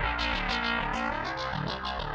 Thank you.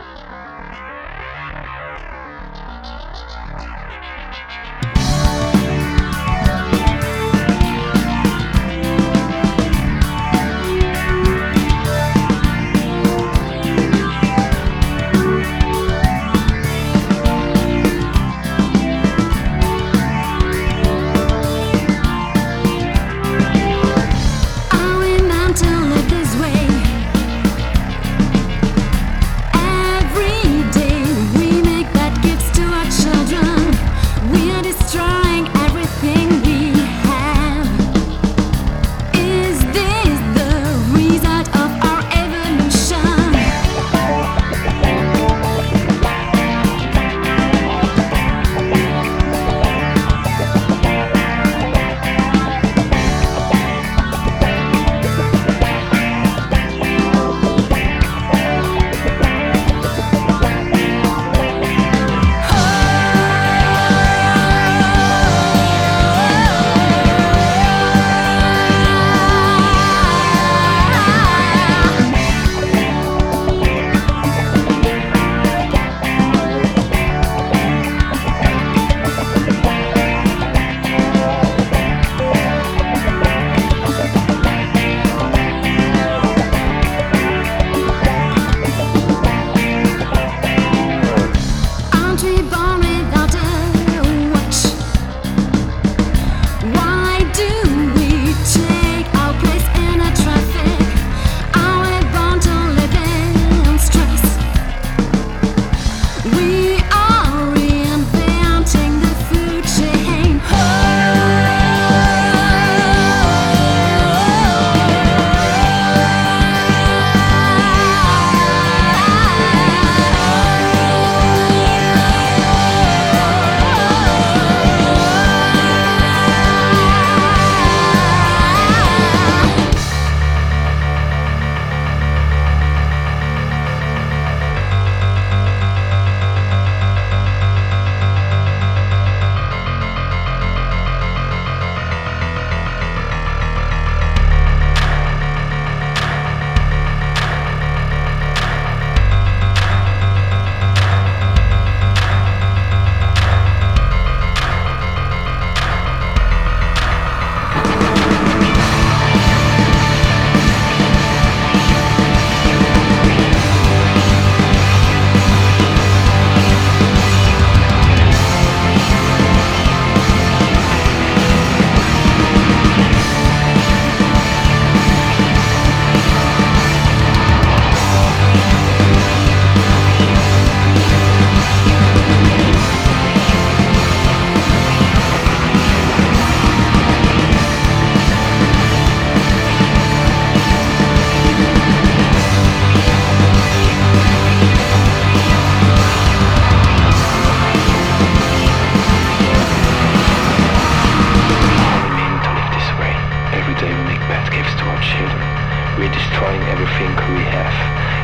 Everything we have.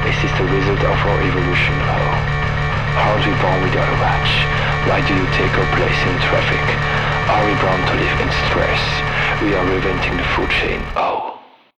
Is this the result of our evolution? Oh. Aren't we born without a watch? Why do you take our place in traffic? Are we born to live in stress? We are reinventing the food chain. Oh.